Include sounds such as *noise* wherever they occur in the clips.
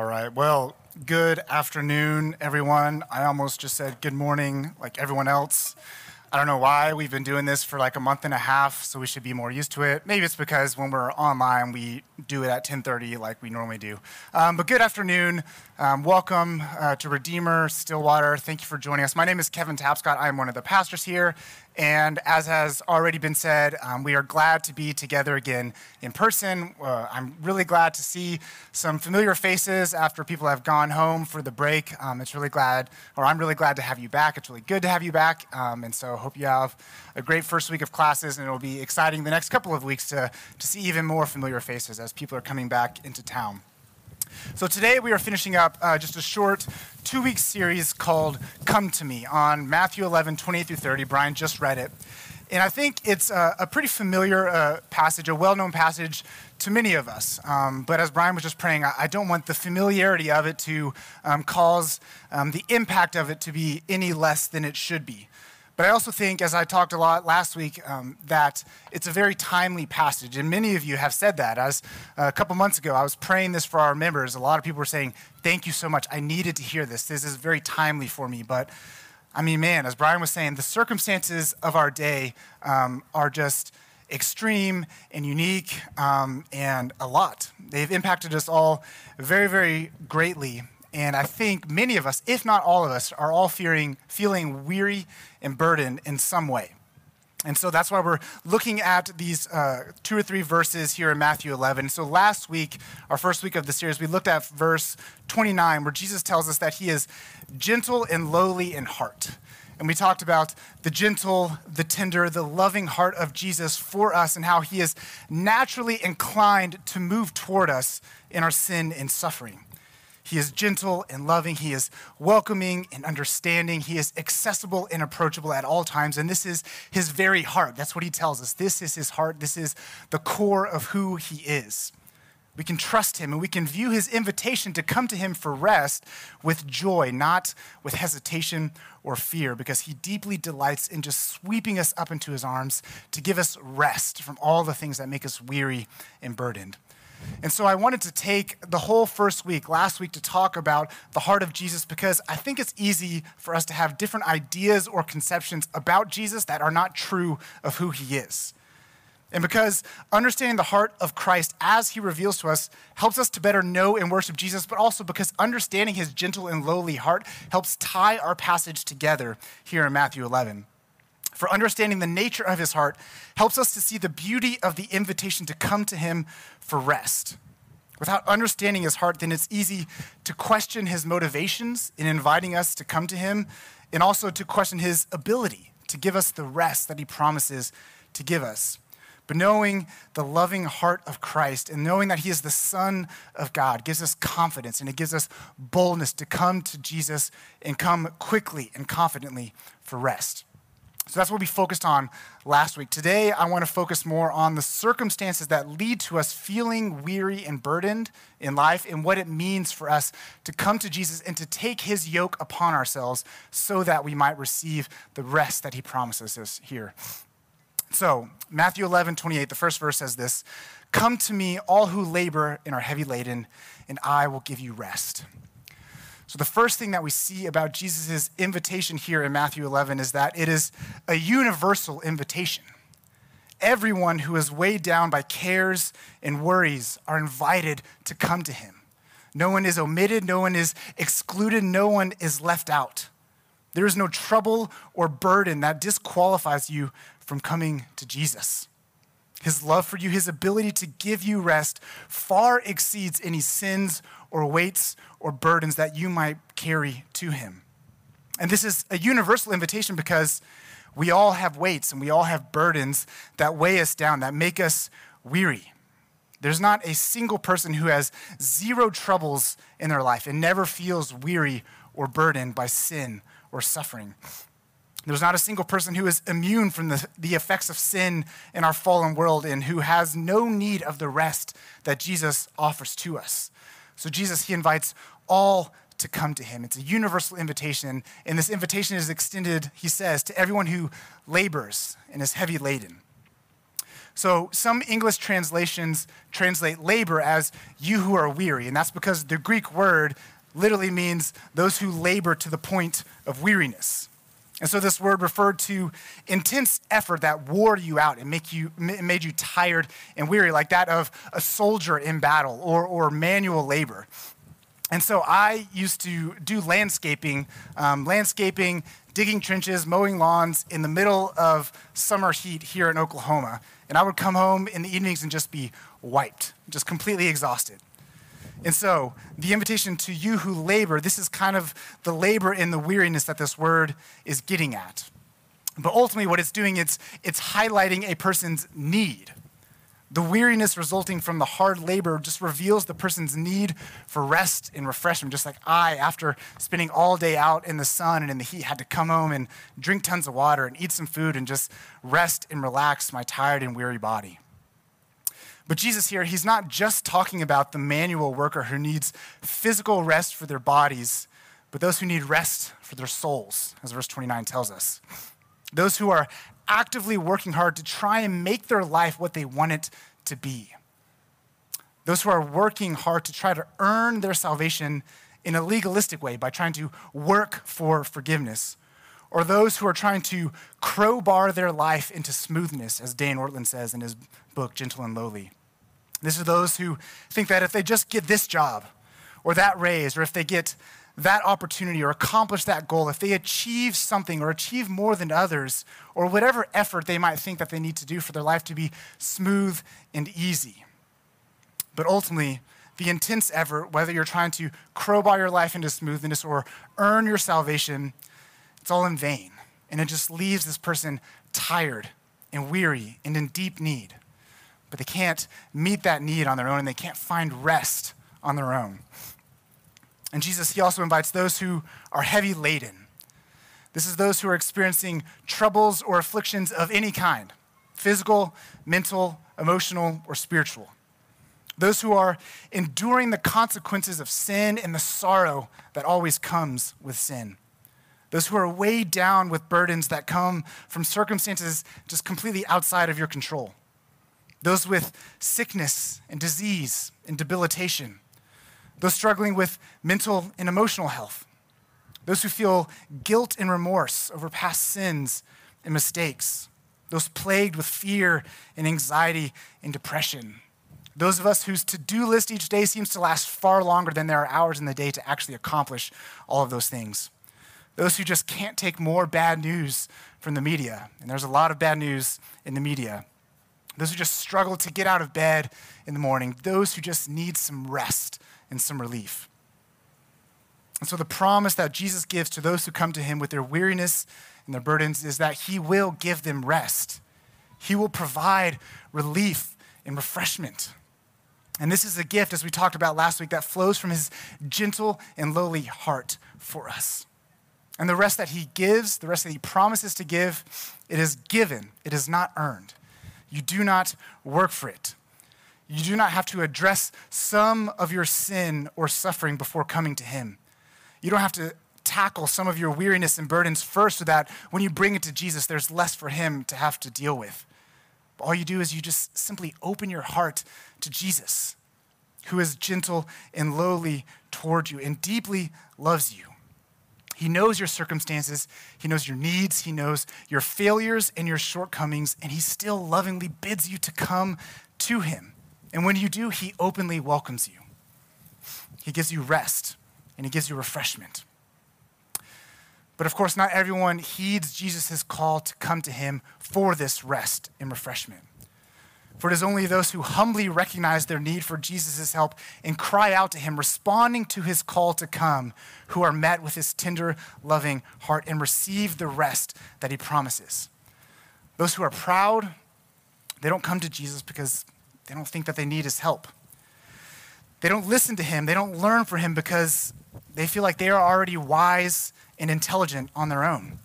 All right. Well, good afternoon, everyone. I almost just said good morning, like everyone else. I don't know why. We've been doing this for like a month and a half, so we should be more used to it. Maybe it's because when we're online, we do it at 10:30 like we normally do. Um, but good afternoon. Um, welcome uh, to Redeemer Stillwater. Thank you for joining us. My name is Kevin Tapscott. I'm one of the pastors here. And as has already been said, um, we are glad to be together again in person. Uh, I'm really glad to see some familiar faces after people have gone home for the break. Um, it's really glad, or I'm really glad to have you back. It's really good to have you back. Um, and so hope you have a great first week of classes, and it'll be exciting the next couple of weeks to, to see even more familiar faces as people are coming back into town. So today we are finishing up uh, just a short two week series called Come to Me on Matthew 11, 28 through 30. Brian just read it. And I think it's a, a pretty familiar uh, passage, a well known passage to many of us. Um, but as Brian was just praying, I, I, don't want the familiarity of it to um, cause um, the impact of it to be any less than it should be. But I also think, as I talked a lot last week, um, that it's a very timely passage. And many of you have said that. As uh, a couple months ago, I was praying this for our members. A lot of people were saying, Thank you so much. I needed to hear this. This is very timely for me. But I mean, man, as Brian was saying, the circumstances of our day um, are just extreme and unique um, and a lot. They've impacted us all very, very greatly. And I think many of us, if not all of us, are all fearing, feeling weary and burdened in some way. And so that's why we're looking at these uh, two or three verses here in Matthew 11. So last week, our first week of the series, we looked at verse 29, where Jesus tells us that he is gentle and lowly in heart. And we talked about the gentle, the tender, the loving heart of Jesus for us and how he is naturally inclined to move toward us in our sin and suffering. He is gentle and loving. He is welcoming and understanding. He is accessible and approachable at all times. And this is his very heart. That's what he tells us. This is his heart. This is the core of who he is. We can trust him and we can view his invitation to come to him for rest with joy, not with hesitation or fear, because he deeply delights in just sweeping us up into his arms to give us rest from all the things that make us weary and burdened. And so I wanted to take the whole first week, last week, to talk about the heart of Jesus because I think it's easy for us to have different ideas or conceptions about Jesus that are not true of who he is. And because understanding the heart of Christ as he reveals to us helps us to better know and worship Jesus, but also because understanding his gentle and lowly heart helps tie our passage together here in Matthew 11 for understanding the nature of his heart helps us to see the beauty of the invitation to come to him for rest. Without understanding his heart, then it's easy to question his motivations in inviting us to come to him and also to question his ability to give us the rest that he promises to give us. But knowing the loving heart of Christ and knowing that He is the Son of God gives us confidence and it gives us boldness to come to Jesus and come quickly and confidently for rest. So that's what we focused on last week. Today, I want to focus more on the circumstances that lead to us feeling weary and burdened in life and what it means for us to come to Jesus and to take his yoke upon ourselves so that we might receive the rest that he promises us here. So, Matthew 11, 28, the first verse says this Come to me, all who labor and are heavy laden, and I will give you rest. So, the first thing that we see about Jesus' invitation here in Matthew 11 is that it is a universal invitation. Everyone who is weighed down by cares and worries are invited to come to him. No one is omitted, no one is excluded, no one is left out. There is no trouble or burden that disqualifies you from coming to Jesus. His love for you, his ability to give you rest, far exceeds any sins or weights or burdens that you might carry to him. And this is a universal invitation because we all have weights and we all have burdens that weigh us down, that make us weary. There's not a single person who has zero troubles in their life and never feels weary or burdened by sin or suffering. There's not a single person who is immune from the, the effects of sin in our fallen world and who has no need of the rest that Jesus offers to us. So, Jesus, he invites all to come to him. It's a universal invitation, and this invitation is extended, he says, to everyone who labors and is heavy laden. So some English translations translate labor as you who are weary, and that's because the Greek word literally means those who labor to the point of weariness. And so this word referred to intense effort that wore you out and make you, made you tired and weary, like that of a soldier in battle or, or manual labor. And so I used to do landscaping, um, landscaping, digging trenches, mowing lawns in the middle of summer heat here in Oklahoma. And I would come home in the evenings and just be wiped, just completely exhausted. And so, the invitation to you who labor, this is kind of the labor and the weariness that this word is getting at. But ultimately, what it's doing, it's, it's highlighting a person's need. The weariness resulting from the hard labor just reveals the person's need for rest and refreshment. Just like I, after spending all day out in the sun and in the heat, had to come home and drink tons of water and eat some food and just rest and relax my tired and weary body. But Jesus here, he's not just talking about the manual worker who needs physical rest for their bodies, but those who need rest for their souls, as verse 29 tells us. Those who are actively working hard to try and make their life what they want it to be. Those who are working hard to try to earn their salvation in a legalistic way by trying to work for forgiveness. Or those who are trying to crowbar their life into smoothness, as Dane Ortlund says in his book, Gentle and Lowly. This are those who think that if they just get this job or that raise, or if they get that opportunity or accomplish that goal, if they achieve something or achieve more than others, or whatever effort they might think that they need to do for their life to be smooth and easy. But ultimately, the intense effort, whether you're trying to crowbar your life into smoothness or earn your salvation, it's all in vain. And it just leaves this person tired and weary and in deep need but they can't meet that need on their own and they can't find rest on their own. And Jesus, he also invites those who are heavy laden. This is those who are experiencing troubles or afflictions of any kind physical, mental, emotional, or spiritual. Those who are enduring the consequences of sin and the sorrow that always comes with sin. Those who are weighed down with burdens that come from circumstances just completely outside of your control those with sickness and disease and debilitation, those struggling with mental and emotional health, those who feel guilt and remorse over past sins and mistakes, those plagued with fear and anxiety and depression, those of us whose to do list each day seems to last far longer than there are hours in the day to actually accomplish all of those things. Those who just can't take more bad news from the media. And there's a lot of bad news in the media those who just struggle to get out of bed in the morning, those who just need some rest and some relief. And so, the promise that Jesus gives to those who come to him with their weariness and their burdens is that he will give them rest. He will provide relief and refreshment. And this is a gift, as we talked about last week, that flows from his gentle and lowly heart for us. And the rest that he gives, the rest that he promises to give, it is given, it is not earned. You do not work for it. You do not have to address some of your sin or suffering before coming to Him. You don't have to tackle some of your weariness and burdens first so that when you bring it to Jesus, there's less for Him to have to deal with. All you do is you just simply open your heart to Jesus, who is gentle and lowly toward you and deeply loves you. He knows your circumstances, He knows your needs, He knows your failures and your shortcomings, and He still lovingly bids you to come to Him. And when you do, He openly welcomes you. He gives you rest and He gives you refreshment. But of course, not everyone heeds Jesus' call to come to Him for this rest and refreshment. For it is only those who humbly recognize their need for Jesus' help and cry out to him, responding to his call to come, who are met with his tender, loving heart and receive the rest that he promises. Those who are proud, they don't come to Jesus because they don't think that they need his help. They don't listen to him, they don't learn from him because they feel like they are already wise and intelligent on their own.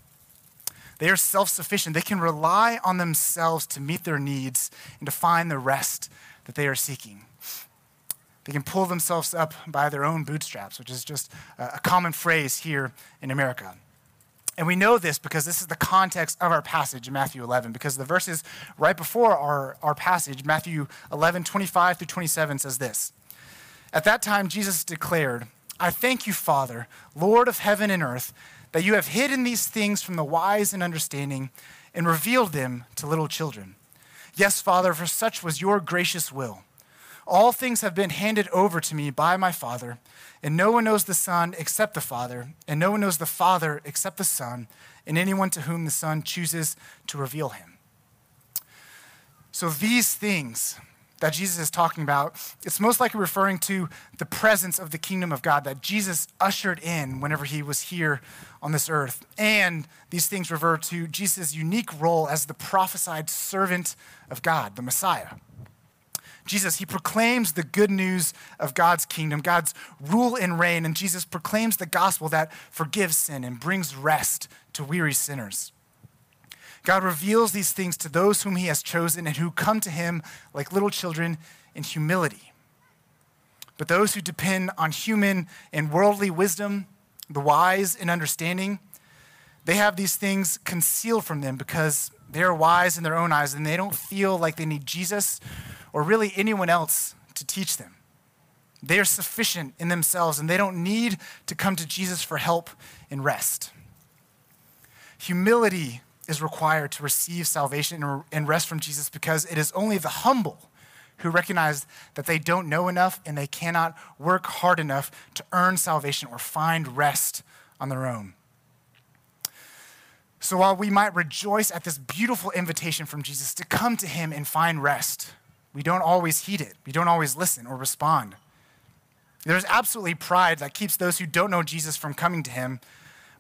They are self sufficient. They can rely on themselves to meet their needs and to find the rest that they are seeking. They can pull themselves up by their own bootstraps, which is just a common phrase here in America. And we know this because this is the context of our passage in Matthew 11, because the verses right before our, our passage, Matthew 11, 25 through 27, says this. At that time, Jesus declared, I thank you, Father, Lord of heaven and earth, that you have hidden these things from the wise and understanding and revealed them to little children. Yes, Father, for such was your gracious will. All things have been handed over to me by my Father, and no one knows the Son except the Father, and no one knows the Father except the Son, and anyone to whom the Son chooses to reveal him. So these things that Jesus is talking about, it's most likely referring to the presence of the kingdom of God that Jesus ushered in whenever he was here on this earth. And these things refer to Jesus' unique role as the prophesied servant of God, the Messiah. Jesus, he proclaims the good news of God's kingdom, God's rule and reign, and Jesus proclaims the gospel that forgives sin and brings rest to weary sinners. God reveals these things to those whom he has chosen and who come to him like little children in humility. But those who depend on human and worldly wisdom, the wise and understanding, they have these things concealed from them because they are wise in their own eyes and they don't feel like they need Jesus or really anyone else to teach them. They are sufficient in themselves and they don't need to come to Jesus for help and rest. Humility is required to receive salvation and rest from Jesus because it is only the humble who recognize that they don't know enough and they cannot work hard enough to earn salvation or find rest on their own. So while we might rejoice at this beautiful invitation from Jesus to come to him and find rest, we don't always heed it. We don't always listen or respond. There's absolutely pride that keeps those who don't know Jesus from coming to him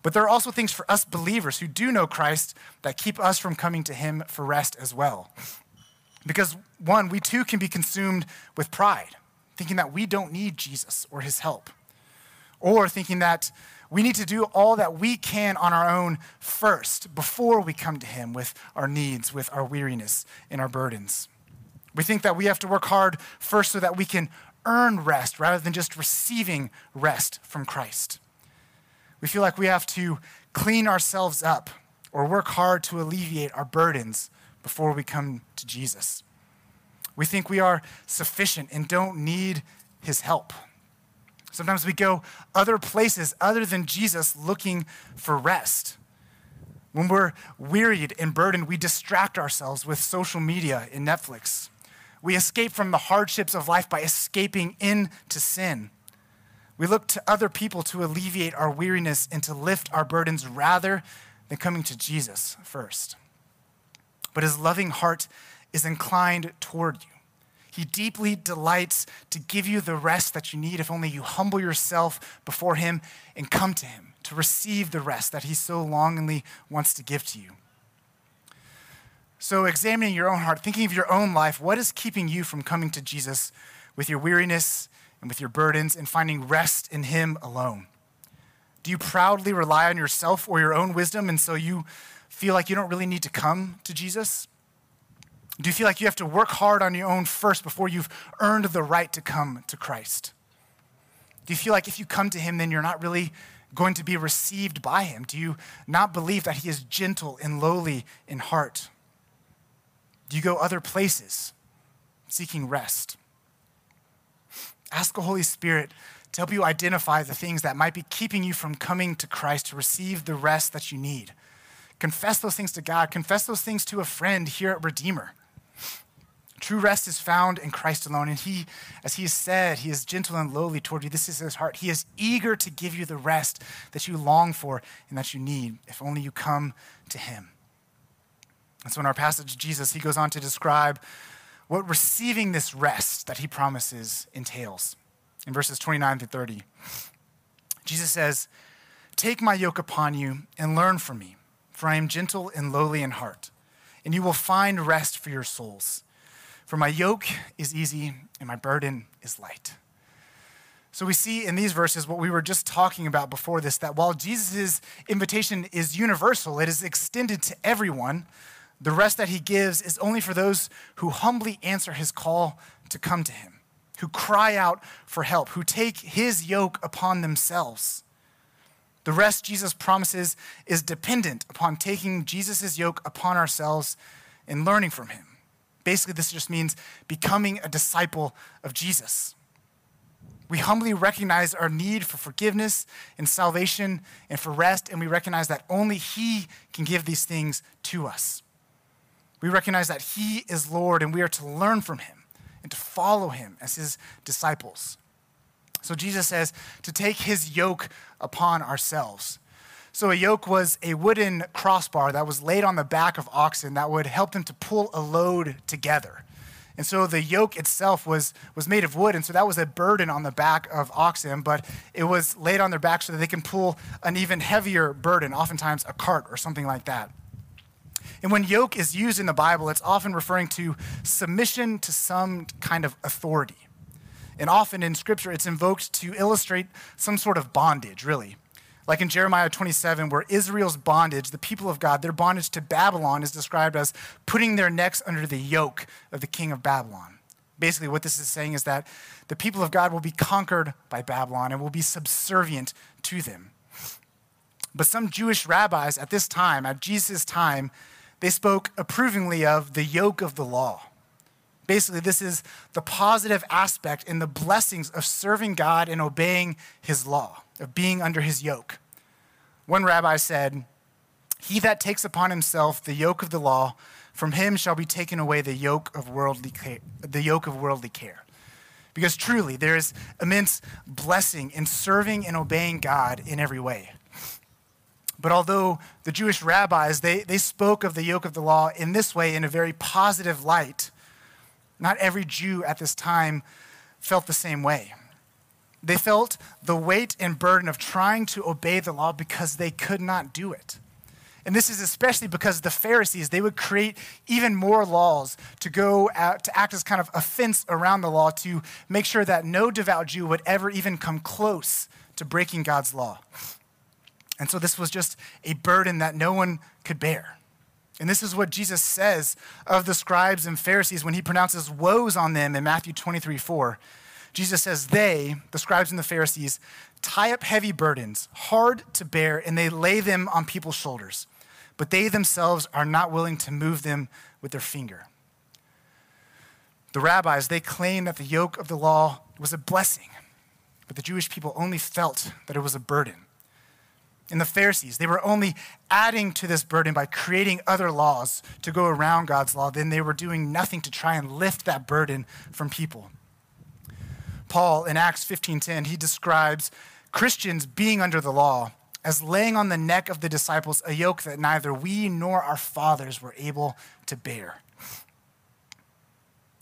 but there are also things for us believers who do know Christ that keep us from coming to Him for rest as well. Because, one, we too can be consumed with pride, thinking that we don't need Jesus or His help, or thinking that we need to do all that we can on our own first before we come to Him with our needs, with our weariness, and our burdens. We think that we have to work hard first so that we can earn rest rather than just receiving rest from Christ. We feel like we have to clean ourselves up or work hard to alleviate our burdens before we come to Jesus. We think we are sufficient and don't need his help. Sometimes we go other places other than Jesus looking for rest. When we're wearied and burdened, we distract ourselves with social media and Netflix. We escape from the hardships of life by escaping into sin. We look to other people to alleviate our weariness and to lift our burdens rather than coming to Jesus first. But his loving heart is inclined toward you. He deeply delights to give you the rest that you need if only you humble yourself before him and come to him to receive the rest that he so longingly wants to give to you. So, examining your own heart, thinking of your own life, what is keeping you from coming to Jesus with your weariness and with your burdens and finding rest in Him alone? Do you proudly rely on yourself or your own wisdom and so you feel like you don't really need to come to Jesus? Do you feel like you have to work hard on your own first before you've earned the right to come to Christ? Do you feel like if you come to Him, then you're not really going to be received by Him? Do you not believe that He is gentle and lowly in heart? Do you go other places seeking rest? Ask the Holy Spirit to help you identify the things that might be keeping you from coming to Christ to receive the rest that you need. Confess those things to God. Confess those things to a friend here at Redeemer. True rest is found in Christ alone. And He, as He has said, He is gentle and lowly toward you. This is His heart. He is eager to give you the rest that you long for and that you need, if only you come to Him. And so in our passage, Jesus, He goes on to describe what receiving this rest that he promises entails. In verses 29 through 30, Jesus says, Take my yoke upon you and learn from me, for I am gentle and lowly in heart, and you will find rest for your souls. For my yoke is easy and my burden is light. So we see in these verses what we were just talking about before this that while Jesus' invitation is universal, it is extended to everyone the rest that he gives is only for those who humbly answer his call to come to him, who cry out for help, who take his yoke upon themselves. The rest Jesus promises is dependent upon taking Jesus' yoke upon ourselves and learning from him. Basically, this just means becoming a disciple of Jesus. We humbly recognize our need for forgiveness and salvation and for rest, and we recognize that only He can give these things to us. We recognize that He is Lord, and we are to learn from Him and to follow Him as His disciples. So Jesus says to take His yoke upon ourselves. So, a yoke was a wooden crossbar that was laid on the back of oxen that would help them to pull a load together. And so the yoke itself was, was made of wood, and so that was a burden on the back of oxen, but it was laid on their back so that they can pull an even heavier burden, oftentimes a cart or something like that. And when yoke is used in the Bible, it's often referring to submission to some kind of authority. And often in Scripture, it's invoked to illustrate some sort of bondage, really. Like in Jeremiah 27, where Israel's bondage, the people of God, their bondage to Babylon is described as putting their necks under the yoke of the king of Babylon. Basically, what this is saying is that the people of God will be conquered by Babylon and will be subservient to them. But some Jewish rabbis at this time, at Jesus' time, they spoke approvingly of the yoke of the law. Basically, this is the positive aspect in the blessings of serving God and obeying his law of being under his yoke. One rabbi said, He that takes upon himself the yoke of the law, from him shall be taken away the yoke of worldly care, the yoke of worldly care. Because truly, there is immense blessing in serving and obeying God in every way. But although the Jewish rabbis, they, they spoke of the yoke of the law in this way in a very positive light, not every Jew at this time felt the same way. They felt the weight and burden of trying to obey the law because they could not do it. And this is especially because the Pharisees, they would create even more laws to go out, to act as kind of a fence around the law to make sure that no devout Jew would ever even come close to breaking God's law. And so this was just a burden that no one could bear. And this is what Jesus says of the scribes and Pharisees when he pronounces woes on them in Matthew 23 4. Jesus says, They, the scribes and the Pharisees, tie up heavy burdens, hard to bear, and they lay them on people's shoulders. But they themselves are not willing to move them with their finger. The rabbis, they claim that the yoke of the law was a blessing, but the Jewish people only felt that it was a burden. And the Pharisees, they were only adding to this burden by creating other laws to go around God's law. Then they were doing nothing to try and lift that burden from people. Paul in Acts 15:10, he describes Christians being under the law as laying on the neck of the disciples a yoke that neither we nor our fathers were able to bear.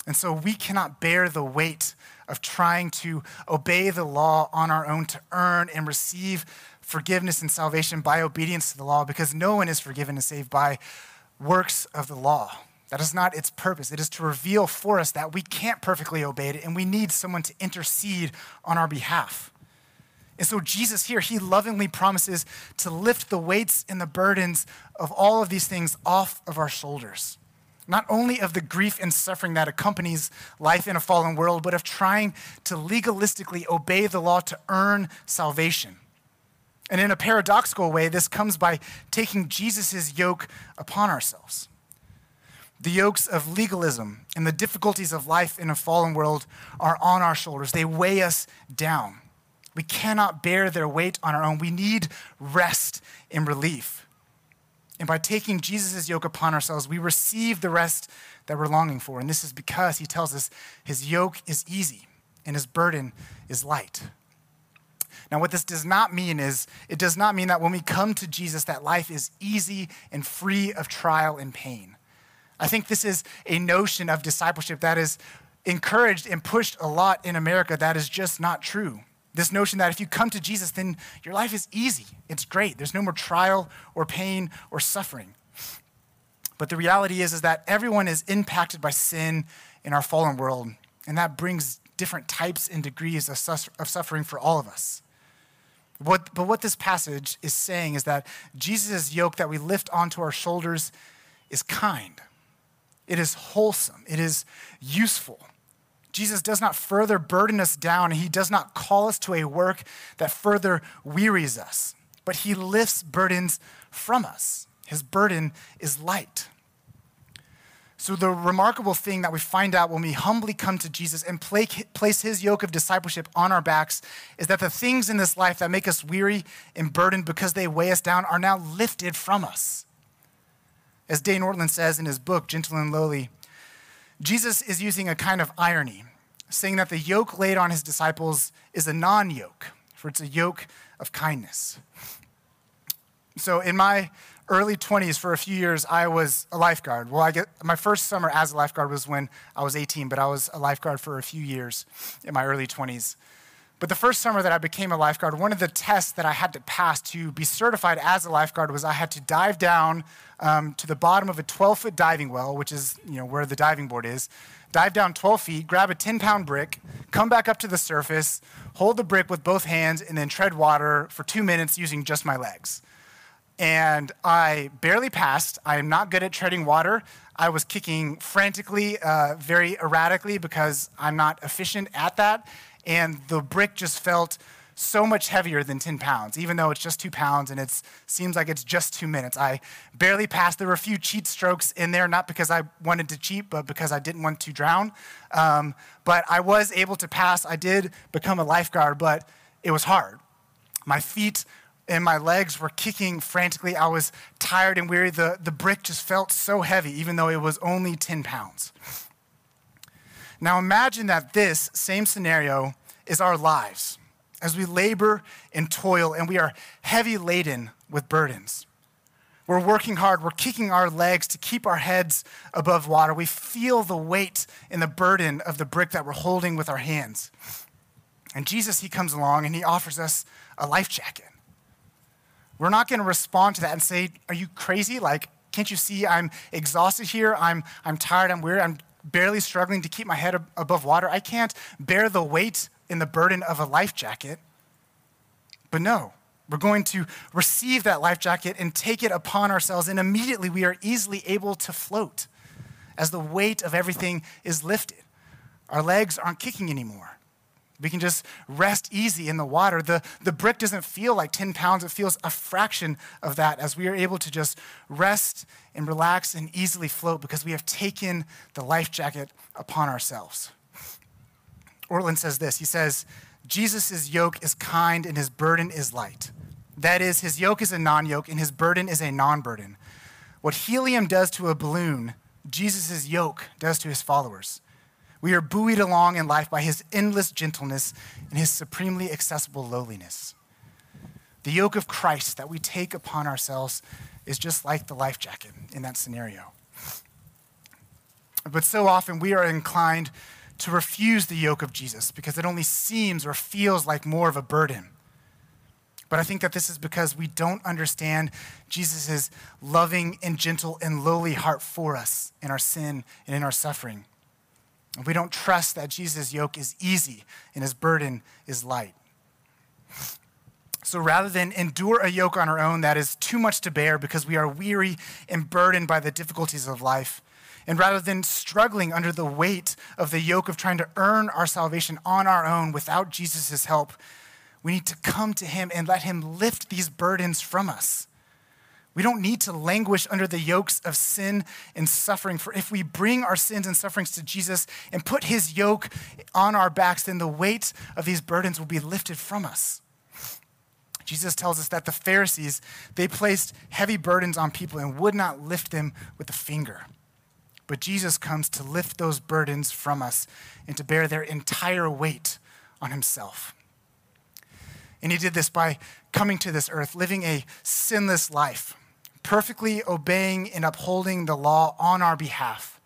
And so we cannot bear the weight of trying to obey the law on our own to earn and receive forgiveness and salvation by obedience to the law because no one is forgiven and saved by works of the law. That is not its purpose. It is to reveal for us that we can't perfectly obey it and we need someone to intercede on our behalf. And so, Jesus here, he lovingly promises to lift the weights and the burdens of all of these things off of our shoulders. Not only of the grief and suffering that accompanies life in a fallen world, but of trying to legalistically obey the law to earn salvation. And in a paradoxical way, this comes by taking Jesus' yoke upon ourselves. The yokes of legalism and the difficulties of life in a fallen world are on our shoulders. They weigh us down. We cannot bear their weight on our own. We need rest and relief. And by taking Jesus' yoke upon ourselves, we receive the rest that we're longing for. And this is because he tells us his yoke is easy and his burden is light. Now, what this does not mean is, it does not mean that when we come to Jesus, that life is easy and free of trial and pain. I think this is a notion of discipleship that is encouraged and pushed a lot in America that is just not true. This notion that if you come to Jesus, then your life is easy. It's great. There's no more trial or pain or suffering. But the reality is, is that everyone is impacted by sin in our fallen world, and that brings different types and degrees of, suffering for all of us. What, but what this passage is saying is that Jesus' yoke that we lift onto our shoulders is kind. It is wholesome. It is useful. Jesus does not further burden us down, he does not call us to a work that further wearies us. but he lifts burdens from us. His burden is light. So, the remarkable thing that we find out when we humbly come to Jesus and place his yoke of discipleship on our backs is that the things in this life that make us weary and burdened because they weigh us down are now lifted from us. As Dane Ortlund says in his book, Gentle and Lowly, Jesus is using a kind of irony, saying that the yoke laid on his disciples is a non yoke, for it's a yoke of kindness. So, in my early 20s, for a few years, I was a lifeguard. Well, I get my first summer as a lifeguard was when I was 18, but I was a lifeguard for a few years in my early 20s. But the first summer that I became a lifeguard, one of the tests that I had to pass to be certified as a lifeguard was I had to dive down um, to the bottom of a 12 foot diving well, which is you know, where the diving board is, dive down 12 feet, grab a 10 pound brick, come back up to the surface, hold the brick with both hands, and then tread water for two minutes using just my legs and I barely passed. I am not good at treading water. I was kicking frantically, uh, very erratically, because I'm not efficient at that. And the brick just felt so much heavier than 10 pounds, even though it's just two pounds and it seems like it's just two minutes. I barely passed. There were a few cheat strokes in there, not because I wanted to cheat, but because I didn't want to drown. Um, but I was able to pass. I did become a lifeguard, but it was hard. My feet and my legs were kicking frantically. I was tired and weary. The, the brick just felt so heavy, even though it was only 10 pounds. Now imagine that this same scenario is our lives as we labor and toil and we are heavy laden with burdens. We're working hard, we're kicking our legs to keep our heads above water. We feel the weight and the burden of the brick that we're holding with our hands. And Jesus, He comes along and He offers us a life jacket. We're not going to respond to that and say, Are you crazy? Like, can't you see I'm exhausted here? I'm, I'm tired. I'm weary. I'm barely struggling to keep my head ab- above water. I can't bear the weight and the burden of a life jacket. But no, we're going to receive that life jacket and take it upon ourselves, and immediately we are easily able to float as the weight of everything is lifted. Our legs aren't kicking anymore. We can just rest easy in the water. The, the brick doesn't feel like 10 pounds, it feels a fraction of that as we are able to just rest and relax and easily float because we have taken the life jacket upon ourselves. Ortlund says this He says, Jesus' yoke is kind and his burden is light. That is, his yoke is a non yoke and his burden is a non burden. What helium does to a balloon, Jesus' yoke does to his followers. We are buoyed along in life by his endless gentleness and his supremely accessible lowliness. The yoke of Christ that we take upon ourselves is just like the life jacket in that scenario. But so often we are inclined to refuse the yoke of Jesus because it only seems or feels like more of a burden. But I think that this is because we don't understand Jesus' loving and gentle and lowly heart for us in our sin and in our suffering. We don't trust that Jesus' yoke is easy and his burden is light. So rather than endure a yoke on our own that is too much to bear because we are weary and burdened by the difficulties of life, and rather than struggling under the weight of the yoke of trying to earn our salvation on our own without Jesus' help, we need to come to him and let him lift these burdens from us. We don't need to languish under the yokes of sin and suffering. For if we bring our sins and sufferings to Jesus and put his yoke on our backs, then the weight of these burdens will be lifted from us. Jesus tells us that the Pharisees, they placed heavy burdens on people and would not lift them with a finger. But Jesus comes to lift those burdens from us and to bear their entire weight on himself. And he did this by coming to this earth, living a sinless life perfectly obeying and upholding the law on our behalf,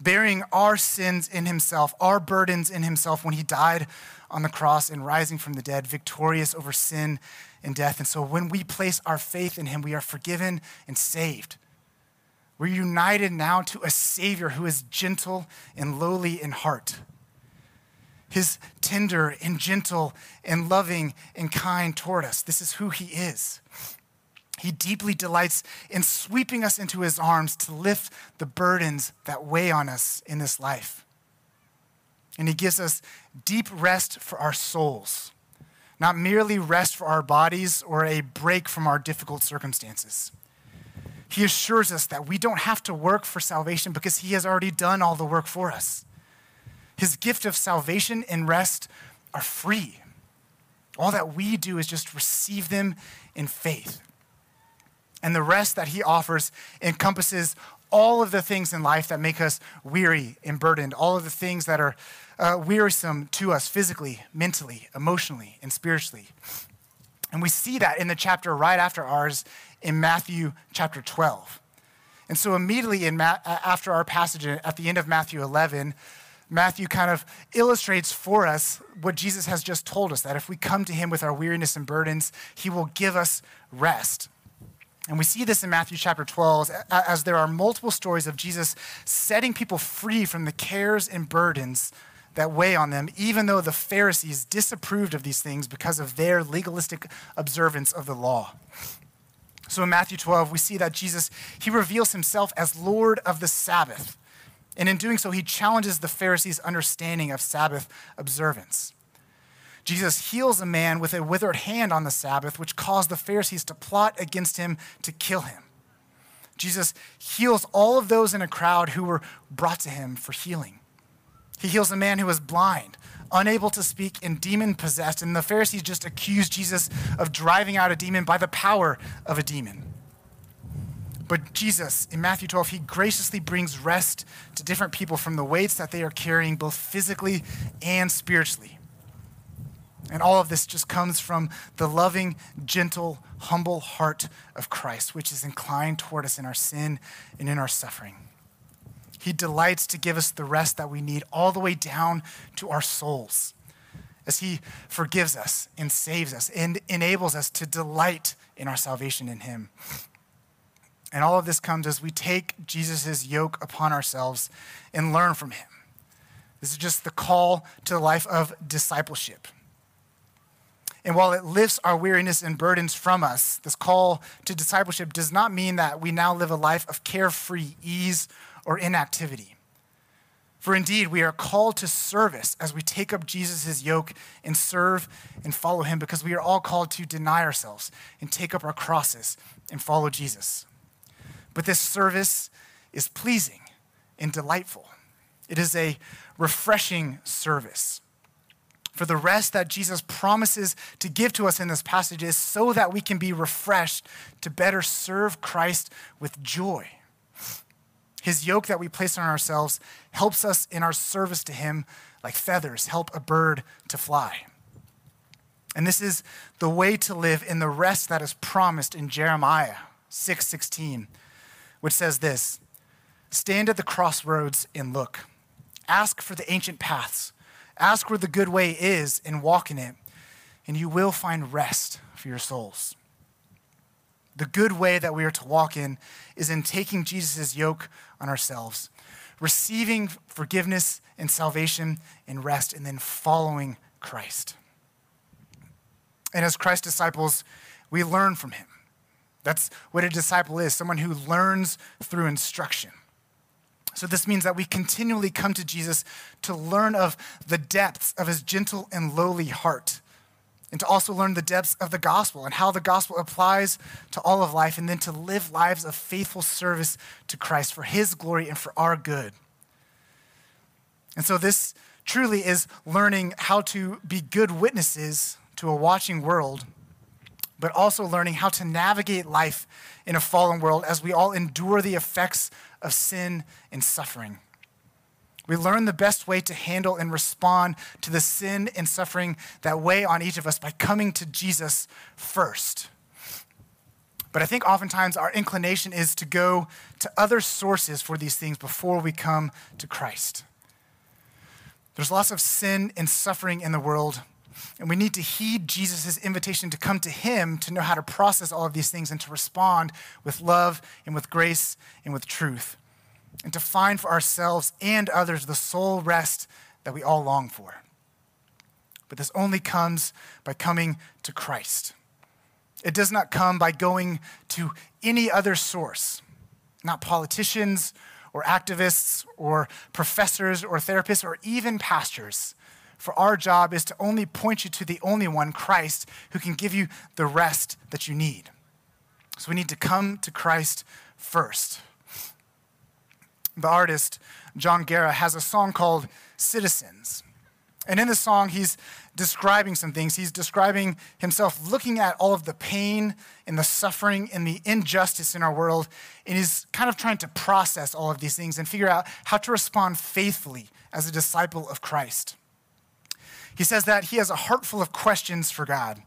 bearing our sins in himself, our burdens in himself when he died on the cross and rising from the dead, victorious over sin and death. And so when we place our faith in him, we are forgiven and saved. We're united now to a Savior who is gentle and lowly in heart. His tender and gentle and loving and kind toward us. This is who he is. He deeply delights in sweeping us into his arms to lift the burdens that weigh on us in this life. And he gives us deep rest for our souls, not merely rest for our bodies or a break from our difficult circumstances. He assures us that we don't have to work for salvation because He has already done all the work for us. His gift of salvation and rest are free. All that we do is just receive them in faith. And the rest that He offers encompasses all of the things in life that make us weary and burdened, all of the things that are uh, wearisome to us physically, mentally, emotionally, and spiritually. And we see that in the chapter right after ours in Matthew chapter 12. And so, immediately in Ma- after our passage at the end of Matthew 11, Matthew kind of illustrates for us what Jesus has just told us that if we come to him with our weariness and burdens, he will give us rest. And we see this in Matthew chapter 12 as there are multiple stories of Jesus setting people free from the cares and burdens that weigh on them, even though the Pharisees disapproved of these things because of their legalistic observance of the law. So in Matthew 12, we see that Jesus, he reveals himself as Lord of the Sabbath. And in doing so, he challenges the Pharisees' understanding of Sabbath observance. Jesus heals a man with a withered hand on the Sabbath, which caused the Pharisees to plot against him to kill him. Jesus heals all of those in a crowd who were brought to him for healing. He heals a man who was blind, unable to speak, and demon possessed. And the Pharisees just accuse Jesus of driving out a demon by the power of a demon. But Jesus, in Matthew 12, he graciously brings rest to different people from the weights that they are carrying, both physically and spiritually. And all of this just comes from the loving, gentle, humble heart of Christ, which is inclined toward us in our sin and in our suffering. He delights to give us the rest that we need all the way down to our souls as He forgives us and saves us and enables us to delight in our salvation in Him. And all of this comes as we take Jesus' yoke upon ourselves and learn from Him. This is just the call to the life of discipleship. And while it lifts our weariness and burdens from us, this call to discipleship does not mean that we now live a life of carefree ease or inactivity. For indeed, we are called to service as we take up Jesus' yoke and serve and follow him because we are all called to deny ourselves and take up our crosses and follow Jesus. But this service is pleasing and delightful. It is a refreshing service for the rest that Jesus promises to give to us in this passage is so that we can be refreshed to better serve Christ with joy. His yoke that we place on ourselves helps us in our service to Him like feathers help a bird to fly. And this is the way to live in the rest that is promised in Jeremiah 6 16, which says this Stand at the crossroads and look. Ask for the ancient paths Ask where the good way is and walk in it, and you will find rest for your souls. The good way that we are to walk in is in taking Jesus' yoke on ourselves, receiving forgiveness and salvation and rest, and then following Christ. And as Christ's disciples, we learn from him. That's what a disciple is someone who learns through instruction. So, this means that we continually come to Jesus to learn of the depths of his gentle and lowly heart, and to also learn the depths of the gospel and how the gospel applies to all of life, and then to live lives of faithful service to Christ for his glory and for our good. And so, this truly is learning how to be good witnesses to a watching world, but also learning how to navigate life in a fallen world as we all endure the effects of sin and suffering. We learn the best way to handle and respond to the sin and suffering that weigh on each of us by coming to Jesus first. But I think oftentimes our inclination is to go to other sources for these things before we come to Christ. There's lots of sin and suffering in the world, and we need to heed Jesus' invitation to come to Him to know how to process all of these things and to respond with love and with grace and with truth, and to find for ourselves and others the soul rest that we all long for. But this only comes by coming to Christ. It does not come by going to any other source, not politicians or activists or professors or therapists or even pastors for our job is to only point you to the only one, Christ, who can give you the rest that you need. So we need to come to Christ first. The artist, Jon Guerra, has a song called Citizens. And in the song, he's describing some things. He's describing himself looking at all of the pain and the suffering and the injustice in our world. And he's kind of trying to process all of these things and figure out how to respond faithfully as a disciple of Christ. He says that he has a heart full of questions for God.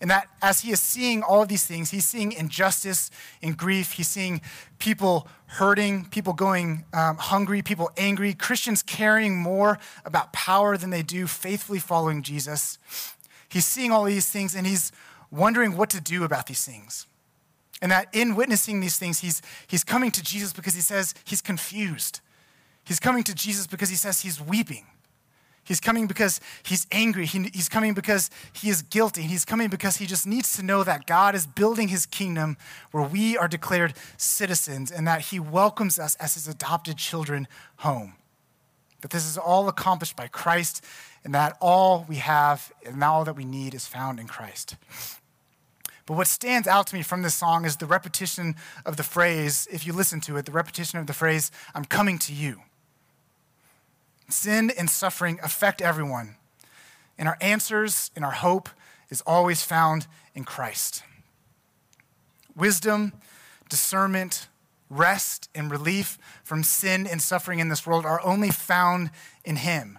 And that as he is seeing all of these things, he's seeing injustice and grief. He's seeing people hurting, people going um, hungry, people angry, Christians caring more about power than they do faithfully following Jesus. He's seeing all these things and he's wondering what to do about these things. And that in witnessing these things, he's, he's coming to Jesus because he says he's confused. He's coming to Jesus because he says he's weeping. He's coming because he's angry. He, he's coming because he is guilty. He's coming because he just needs to know that God is building his kingdom where we are declared citizens and that he welcomes us as his adopted children home. That this is all accomplished by Christ and that all we have and all that we need is found in Christ. But what stands out to me from this song is the repetition of the phrase, if you listen to it, the repetition of the phrase, I'm coming to you. Sin and suffering affect everyone. And our answers and our hope is always found in Christ. Wisdom, discernment, rest, and relief from sin and suffering in this world are only found in Him.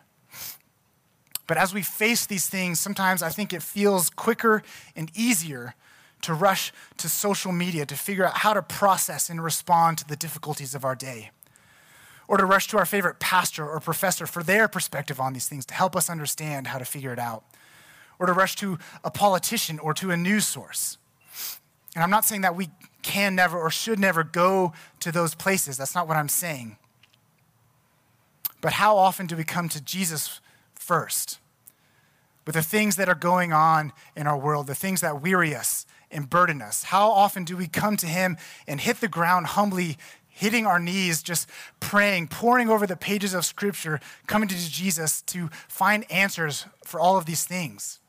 But as we face these things, sometimes I think it feels quicker and easier to rush to social media to figure out how to process and respond to the difficulties of our day or to rush to our favorite pastor or professor for their perspective on these things to help us understand how to figure it out, or to rush to a politician or to a news source. And I'm not saying that we can never or should never go to those places. That's not what I'm saying. But how often do we come to Jesus first? With the things that are going on in our world, the things that weary us and burden us. How often do we come to Him and hit the ground humbly hitting our knees, just praying, poring over the pages of Scripture, coming to Jesus to find answers for all of these things.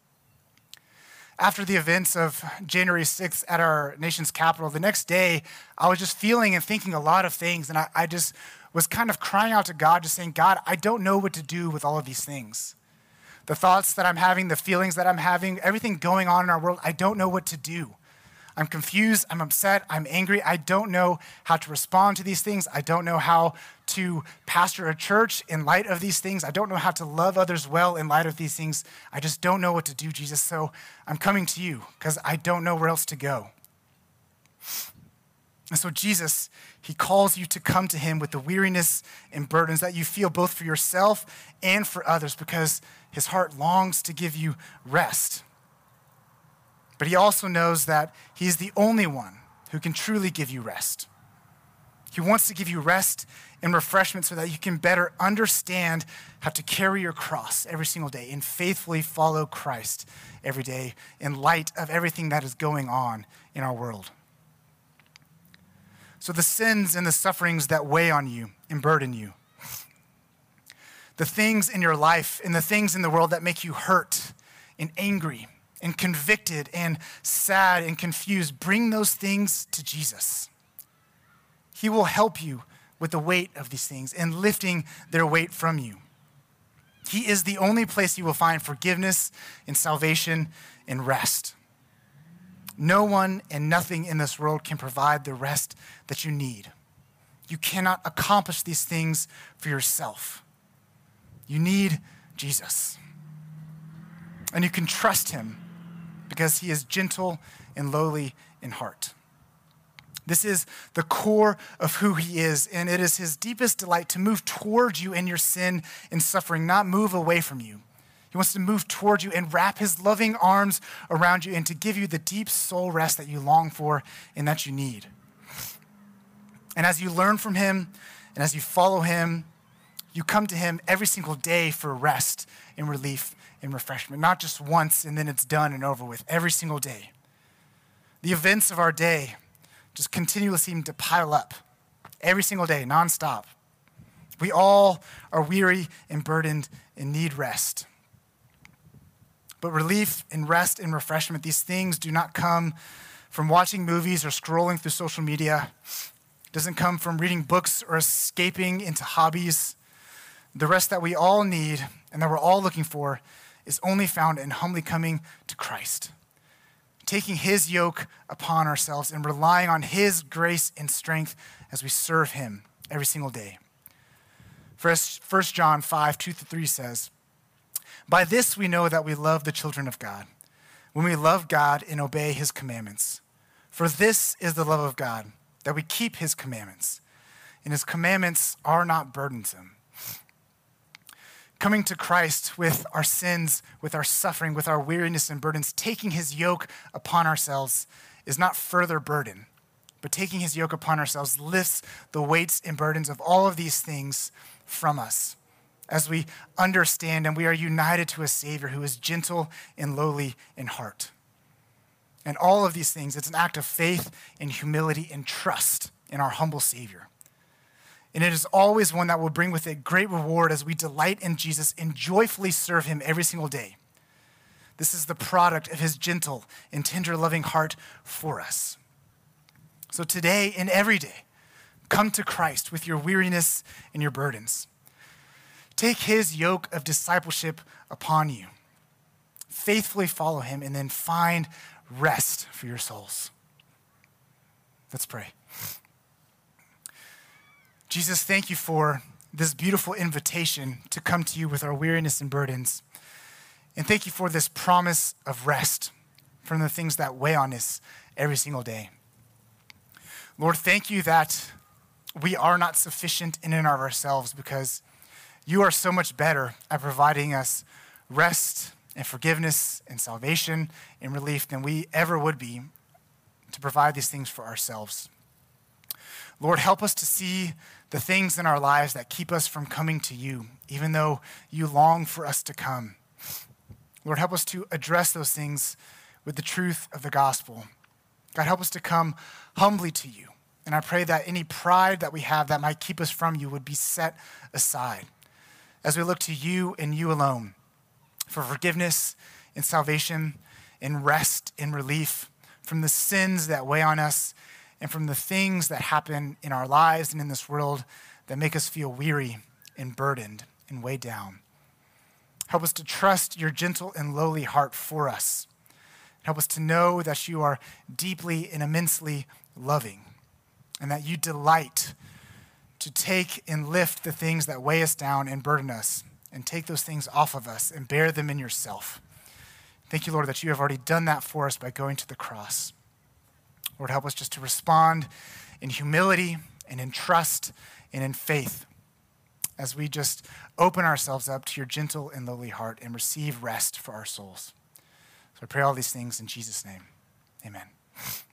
After the events of January 6th at our nation's capital, the next day, I was just feeling and thinking a lot of things. And I, I just was kind of crying out to God, just saying, God, I don't know what to do with all of these things. The thoughts that I'm having, the feelings that I'm having, everything going on in our world, I don't know what to do. I'm confused, I'm upset, I'm angry. I don't know how to respond to these things. I don't know how to pastor a church in light of these things. I don't know how to love others well in light of these things. I just don't know what to do, Jesus. So I'm coming to you because I don't know where else to go. And so, Jesus, He calls you to come to Him with the weariness and burdens that you feel both for yourself and for others because His heart longs to give you rest. But he also knows that he is the only one who can truly give you rest. He wants to give you rest and refreshment so that you can better understand how to carry your cross every single day and faithfully follow Christ every day in light of everything that is going on in our world. So, the sins and the sufferings that weigh on you and burden you, the things in your life and the things in the world that make you hurt and angry and convicted and sad and confused, bring those things to Jesus. He will help you with the weight of these things and lifting their weight from you. He is the only place you will find forgiveness and salvation and rest. No one and nothing in this world can provide the rest that you need. You cannot accomplish these things for yourself. You need Jesus. And you can trust him because he is gentle and lowly in heart. This is the core of who he is, and it is his deepest delight to move towards you in your sin and suffering, not move away from you. He wants to move towards you and wrap his loving arms around you and to give you the deep soul rest that you long for and that you need. And as you learn from him and as you follow him, you come to him every single day for rest and relief and refreshment, not just once and then it's done and over with, every single day. The events of our day just continually seem to pile up every single day, nonstop. We all are weary and burdened and need rest. But relief and rest and refreshment, these things do not come from watching movies or scrolling through social media. It doesn't come from reading books or escaping into hobbies. The rest that we all need and that we're all looking for is only found in humbly coming to Christ, taking his yoke upon ourselves and relying on his grace and strength as we serve him every single day. First, 1 John 5, 2 3 says, By this we know that we love the children of God, when we love God and obey his commandments. For this is the love of God, that we keep his commandments, and his commandments are not burdensome coming to Christ with our sins, with our suffering, with our weariness and burdens, taking his yoke upon ourselves is not further burden, but taking his yoke upon ourselves lifts the weights and burdens of all of these things from us as we understand and we are united to a Savior who is gentle and lowly in heart. And all of these things, it's an act of faith and humility and trust in our humble Savior. And it is always one that will bring with it great reward as we delight in Jesus and joyfully serve him every single day. This is the product of his gentle and tender loving heart for us. So today and every day, come to Christ with your weariness and your burdens. Take his yoke of discipleship upon you. Faithfully follow him and then find rest for your souls. Let's pray. Jesus, thank you for this beautiful invitation to come to you with our weariness and burdens. And thank you for this promise of rest from the things that weigh on us every single day. Lord, thank you that we are not sufficient in and of ourselves because you are so much better at providing us rest and forgiveness and salvation and relief than we ever would be to provide these things for ourselves. Lord, help us to see the things in our lives that keep us from coming to you, even though you long for us to come. Lord, help us to address those things with the truth of the gospel. God, help us to come humbly to you. And I pray that any pride that we have that might keep us from you would be set aside as we look to you and you alone for forgiveness and salvation and rest and relief from the sins that weigh on us and from the things that happen in our lives and in this world that make us feel weary and burdened and weighed down. Help us to trust your gentle and lowly heart for us. Help us to know that you are deeply and immensely loving and that you delight to take and lift the things that weigh us down and burden us and take those things off of us and bear them in yourself. Thank you, Lord, that you have already done that for us by going to the cross. Lord, help us just to respond in humility and in trust and in faith as we just open ourselves up to your gentle and lowly heart and receive rest for our souls. So I pray all these things in Jesus' name. Amen. *laughs*